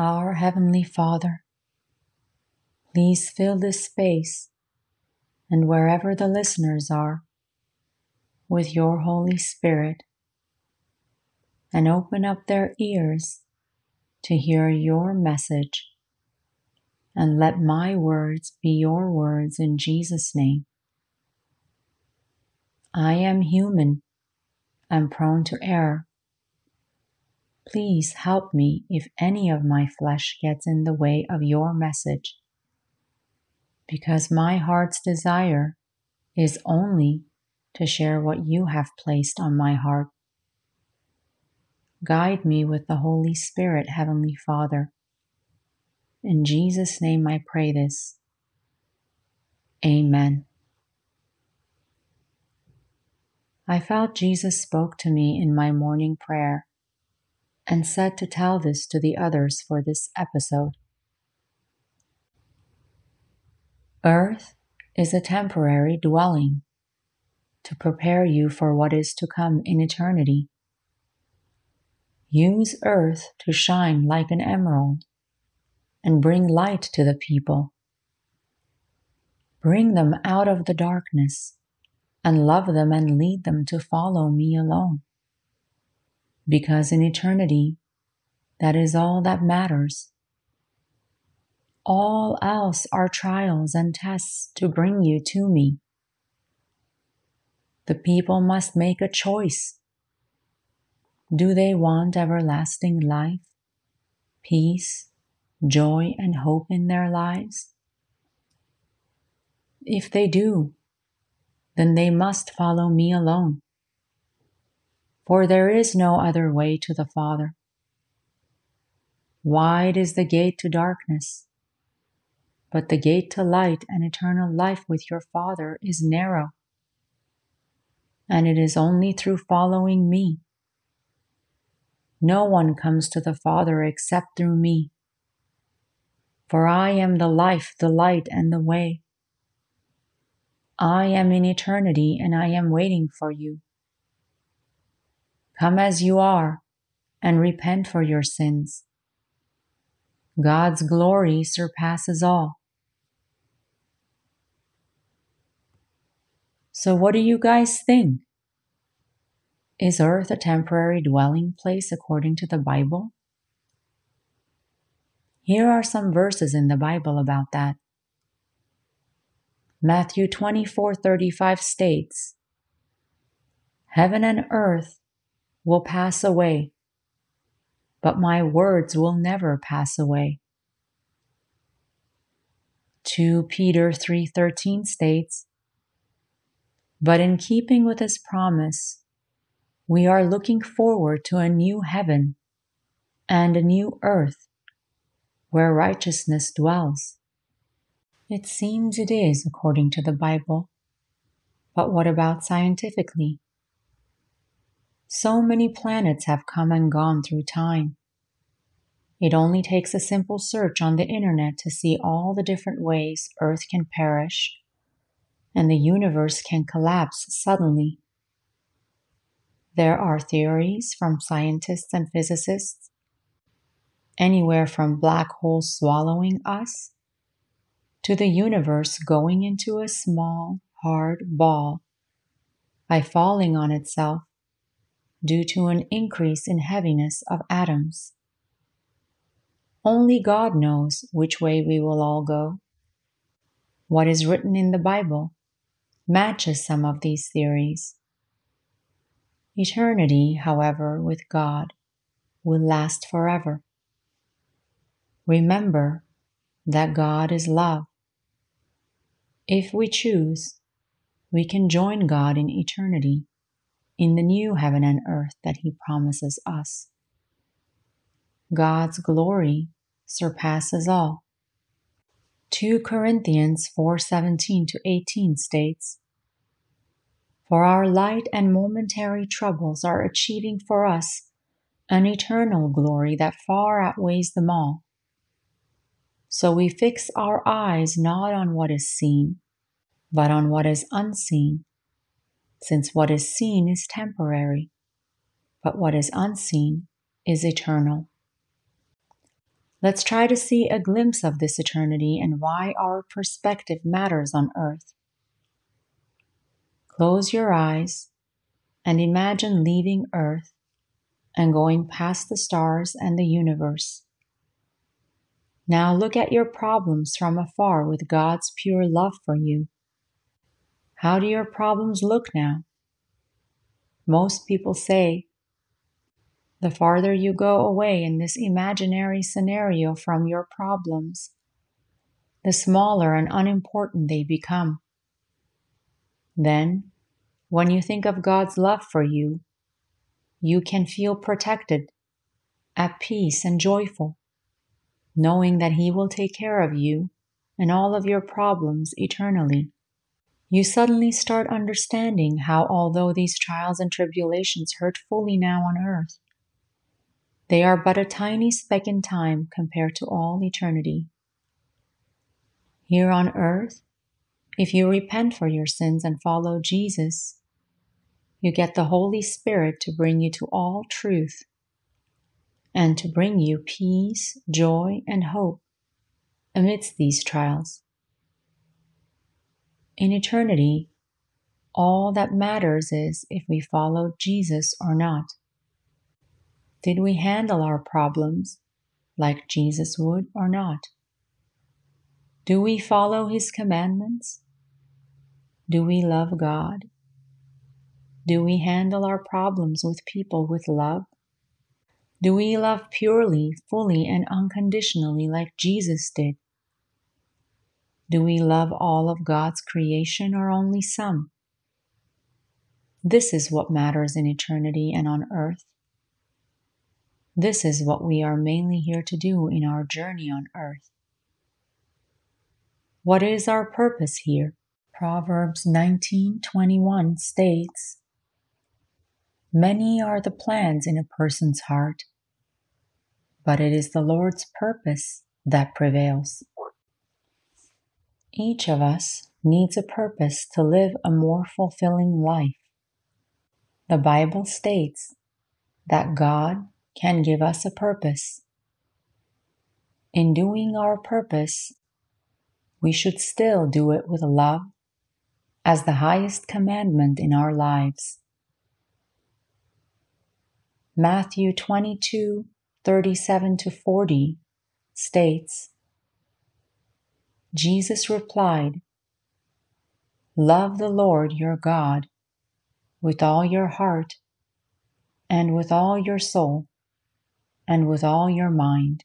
Our Heavenly Father, please fill this space and wherever the listeners are with your Holy Spirit and open up their ears to hear your message. And let my words be your words in Jesus' name. I am human and prone to error. Please help me if any of my flesh gets in the way of your message, because my heart's desire is only to share what you have placed on my heart. Guide me with the Holy Spirit, Heavenly Father. In Jesus' name I pray this. Amen. I felt Jesus spoke to me in my morning prayer and said to tell this to the others for this episode. Earth is a temporary dwelling to prepare you for what is to come in eternity. Use earth to shine like an emerald and bring light to the people. Bring them out of the darkness and love them and lead them to follow me alone. Because in eternity, that is all that matters. All else are trials and tests to bring you to me. The people must make a choice do they want everlasting life, peace, joy, and hope in their lives? If they do, then they must follow me alone. For there is no other way to the Father. Wide is the gate to darkness, but the gate to light and eternal life with your Father is narrow. And it is only through following me no one comes to the Father except through me. For I am the life, the light, and the way. I am in eternity and I am waiting for you. Come as you are and repent for your sins. God's glory surpasses all. So, what do you guys think? Is earth a temporary dwelling place according to the Bible? Here are some verses in the Bible about that. Matthew 24:35 states, Heaven and earth will pass away, but my words will never pass away. 2 Peter 3:13 states, But in keeping with his promise, we are looking forward to a new heaven and a new earth where righteousness dwells. It seems it is according to the Bible. But what about scientifically? So many planets have come and gone through time. It only takes a simple search on the internet to see all the different ways Earth can perish and the universe can collapse suddenly there are theories from scientists and physicists, anywhere from black holes swallowing us to the universe going into a small, hard ball by falling on itself due to an increase in heaviness of atoms. Only God knows which way we will all go. What is written in the Bible matches some of these theories. Eternity, however, with God will last forever. Remember that God is love. If we choose, we can join God in eternity in the new heaven and earth that He promises us. God's glory surpasses all. 2 Corinthians 4:17 to 18 states, for our light and momentary troubles are achieving for us an eternal glory that far outweighs them all. So we fix our eyes not on what is seen, but on what is unseen, since what is seen is temporary, but what is unseen is eternal. Let's try to see a glimpse of this eternity and why our perspective matters on earth. Close your eyes and imagine leaving earth and going past the stars and the universe. Now look at your problems from afar with God's pure love for you. How do your problems look now? Most people say, the farther you go away in this imaginary scenario from your problems, the smaller and unimportant they become. Then, when you think of God's love for you, you can feel protected, at peace, and joyful, knowing that He will take care of you and all of your problems eternally. You suddenly start understanding how, although these trials and tribulations hurt fully now on earth, they are but a tiny speck in time compared to all eternity. Here on earth, if you repent for your sins and follow Jesus, you get the Holy Spirit to bring you to all truth and to bring you peace, joy, and hope amidst these trials. In eternity, all that matters is if we follow Jesus or not. Did we handle our problems like Jesus would or not? Do we follow His commandments? Do we love God? Do we handle our problems with people with love? Do we love purely, fully, and unconditionally like Jesus did? Do we love all of God's creation or only some? This is what matters in eternity and on earth. This is what we are mainly here to do in our journey on earth. What is our purpose here? Proverbs 19:21 states, Many are the plans in a person's heart, but it is the Lord's purpose that prevails. Each of us needs a purpose to live a more fulfilling life. The Bible states that God can give us a purpose. In doing our purpose, we should still do it with love as the highest commandment in our lives. Matthew 22 37 to 40 states Jesus replied, Love the Lord your God with all your heart and with all your soul and with all your mind.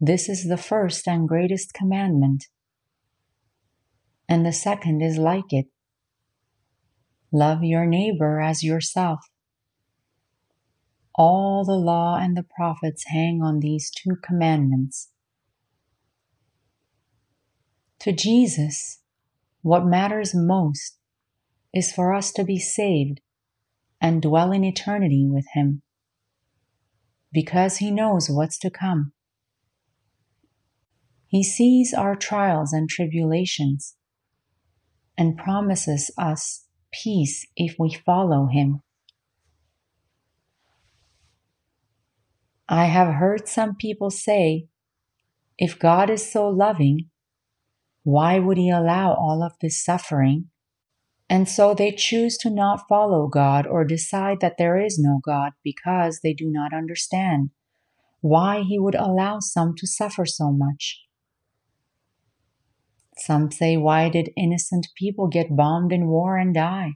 This is the first and greatest commandment. And the second is like it love your neighbor as yourself. All the law and the prophets hang on these two commandments. To Jesus, what matters most is for us to be saved and dwell in eternity with Him because He knows what's to come. He sees our trials and tribulations and promises us peace if we follow Him. I have heard some people say, if God is so loving, why would He allow all of this suffering and so they choose to not follow God or decide that there is no God because they do not understand why He would allow some to suffer so much. Some say, Why did innocent people get bombed in war and die?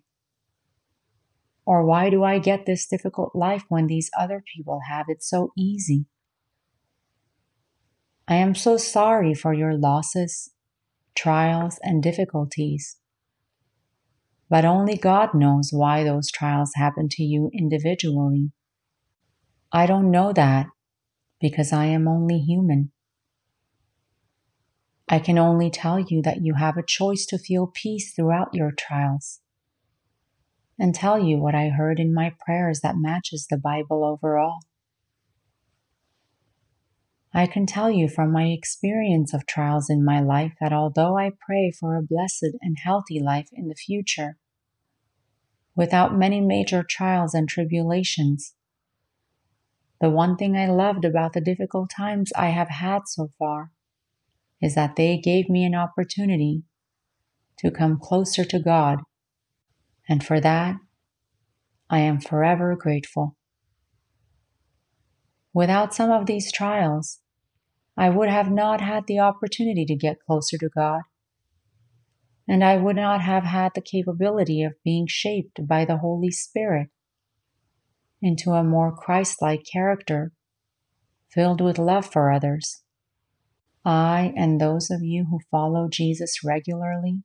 Or why do I get this difficult life when these other people have it so easy? I am so sorry for your losses, trials, and difficulties but only God knows why those trials happen to you individually. I don't know that because I am only human. I can only tell you that you have a choice to feel peace throughout your trials and tell you what I heard in my prayers that matches the Bible overall. I can tell you from my experience of trials in my life that although I pray for a blessed and healthy life in the future, without many major trials and tribulations, The one thing I loved about the difficult times I have had so far is that they gave me an opportunity to come closer to God, and for that, I am forever grateful. Without some of these trials, I would have not had the opportunity to get closer to God, and I would not have had the capability of being shaped by the Holy Spirit into a more Christ like character filled with love for others. I and those of you who follow Jesus regularly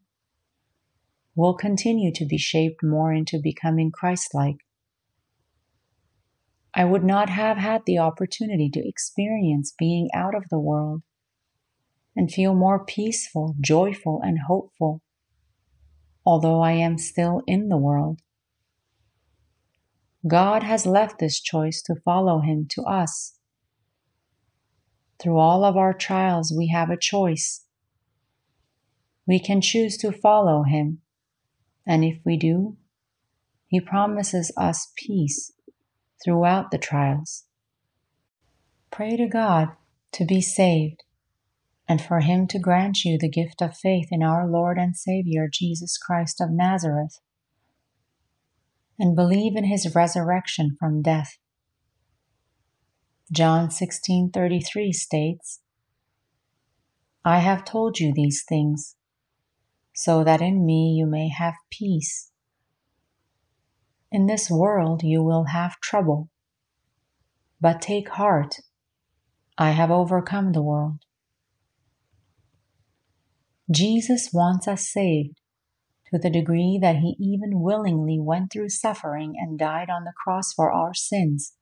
will continue to be shaped more into becoming Christ like. I would not have had the opportunity to experience being out of the world and feel more peaceful, joyful, and hopeful, although I am still in the world. God has left this choice to follow Him to us. Through all of our trials, we have a choice. We can choose to follow Him, and if we do, He promises us peace throughout the trials. Pray to God to be saved and for Him to grant you the gift of faith in our Lord and Savior Jesus Christ of Nazareth and believe in his resurrection from death. John 16:33 states, I have told you these things so that in me you may have peace. In this world you will have trouble, but take heart, I have overcome the world. Jesus wants us saved to the degree that he even willingly went through suffering and died on the cross for our sins,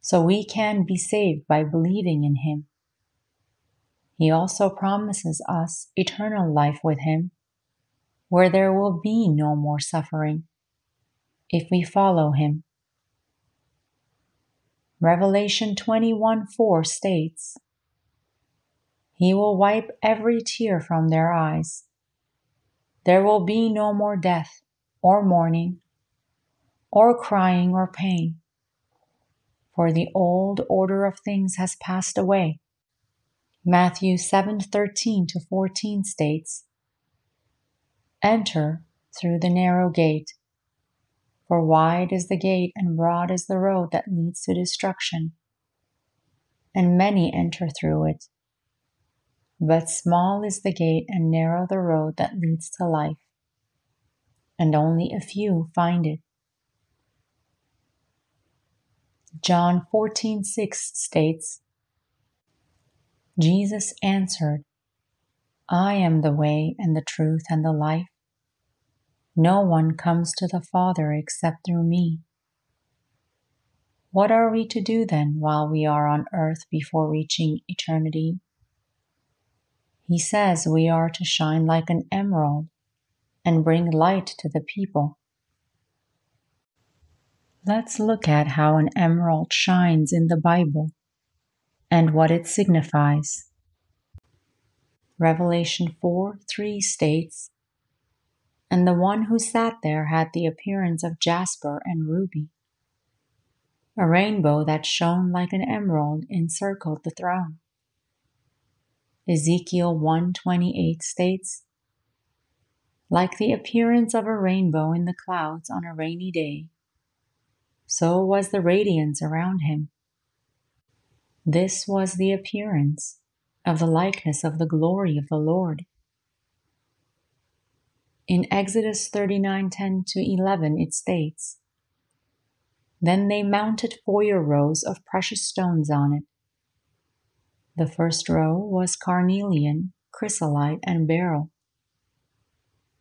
so we can be saved by believing in him. He also promises us eternal life with him, where there will be no more suffering if we follow him. Revelation 21 4 states, He will wipe every tear from their eyes there will be no more death, or mourning, or crying, or pain, for the old order of things has passed away. Matthew 7:13 to 14 states, Enter through the narrow gate, for wide is the gate and broad is the road that leads to destruction, and many enter through it. But small is the gate and narrow the road that leads to life, and only a few find it. John 14:6 states, Jesus answered, I am the way and the truth and the life. No one comes to the Father except through me. What are we to do then while we are on earth before reaching eternity he says we are to shine like an emerald and bring light to the people. Let's look at how an emerald shines in the Bible and what it signifies. Revelation 4 3 states, And the one who sat there had the appearance of jasper and ruby. A rainbow that shone like an emerald encircled the throne. Ezekiel 128 states, Like the appearance of a rainbow in the clouds on a rainy day, so was the radiance around him. This was the appearance of the likeness of the glory of the Lord. In Exodus 39:10 to 11 it states, Then they mounted four rows of precious stones on it the first row was carnelian, chrysolite, and beryl.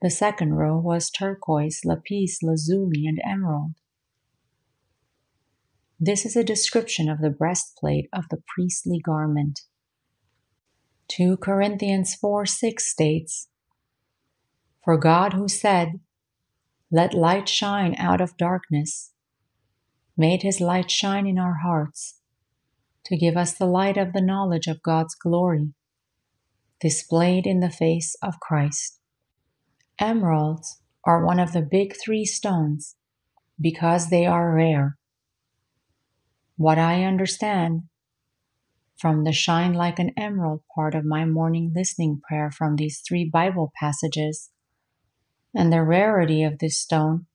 The second row was turquoise, lapis lazuli, and emerald. This is a description of the breastplate of the priestly garment. 2 Corinthians 4 6 states, For God who said, Let light shine out of darkness, made his light shine in our hearts to give us the light of the knowledge of God's glory, displayed in the face of Christ. Emeralds are one of the big three stones because they are rare. What I understand from the shine like an emerald part of my morning listening prayer from these three Bible passages, and the rarity of this stone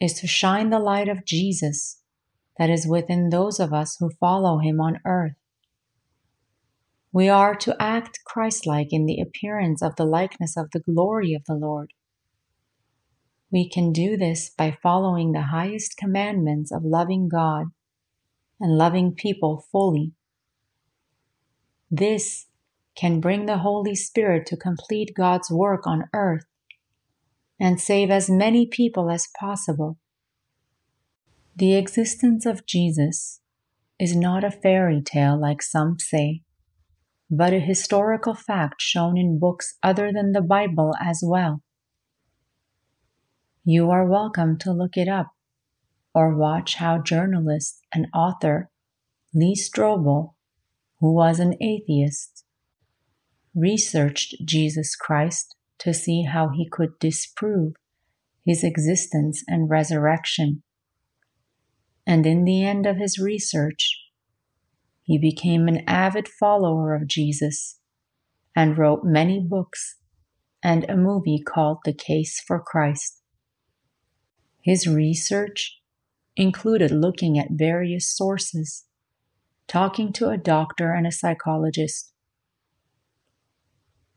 is to shine the light of Jesus that is within those of us who follow him on earth. We are to act Christ-like in the appearance of the likeness of the glory of the Lord. We can do this by following the highest commandments of loving God and loving people fully. This can bring the Holy Spirit to complete God's work on earth and save as many people as possible. The existence of Jesus is not a fairy tale like some say, but a historical fact shown in books other than the Bible as well. You are welcome to look it up or watch how journalist and author Lee Strobel, who was an atheist, researched Jesus Christ to see how he could disprove his existence and resurrection. And in the end of his research, he became an avid follower of Jesus and wrote many books and a movie called The Case for Christ. His research included looking at various sources, talking to a doctor and a psychologist,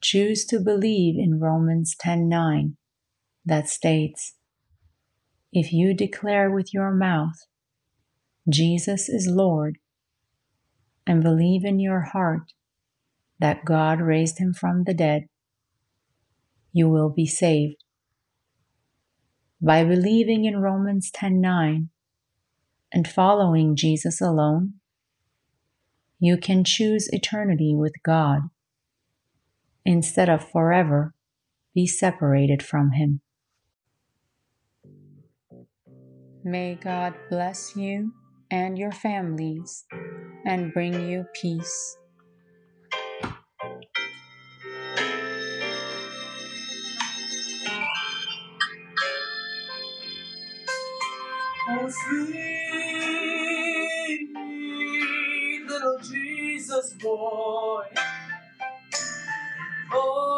choose to believe in Romans 10:9 that states, If you declare with your mouth Jesus is Lord and believe in your heart that God raised him from the dead, you will be saved. By believing in Romans 10:9 and following Jesus alone, you can choose eternity with God instead of forever be separated from Him. May God bless you and your families and bring you peace. Oh, sweet little Jesus boy. Born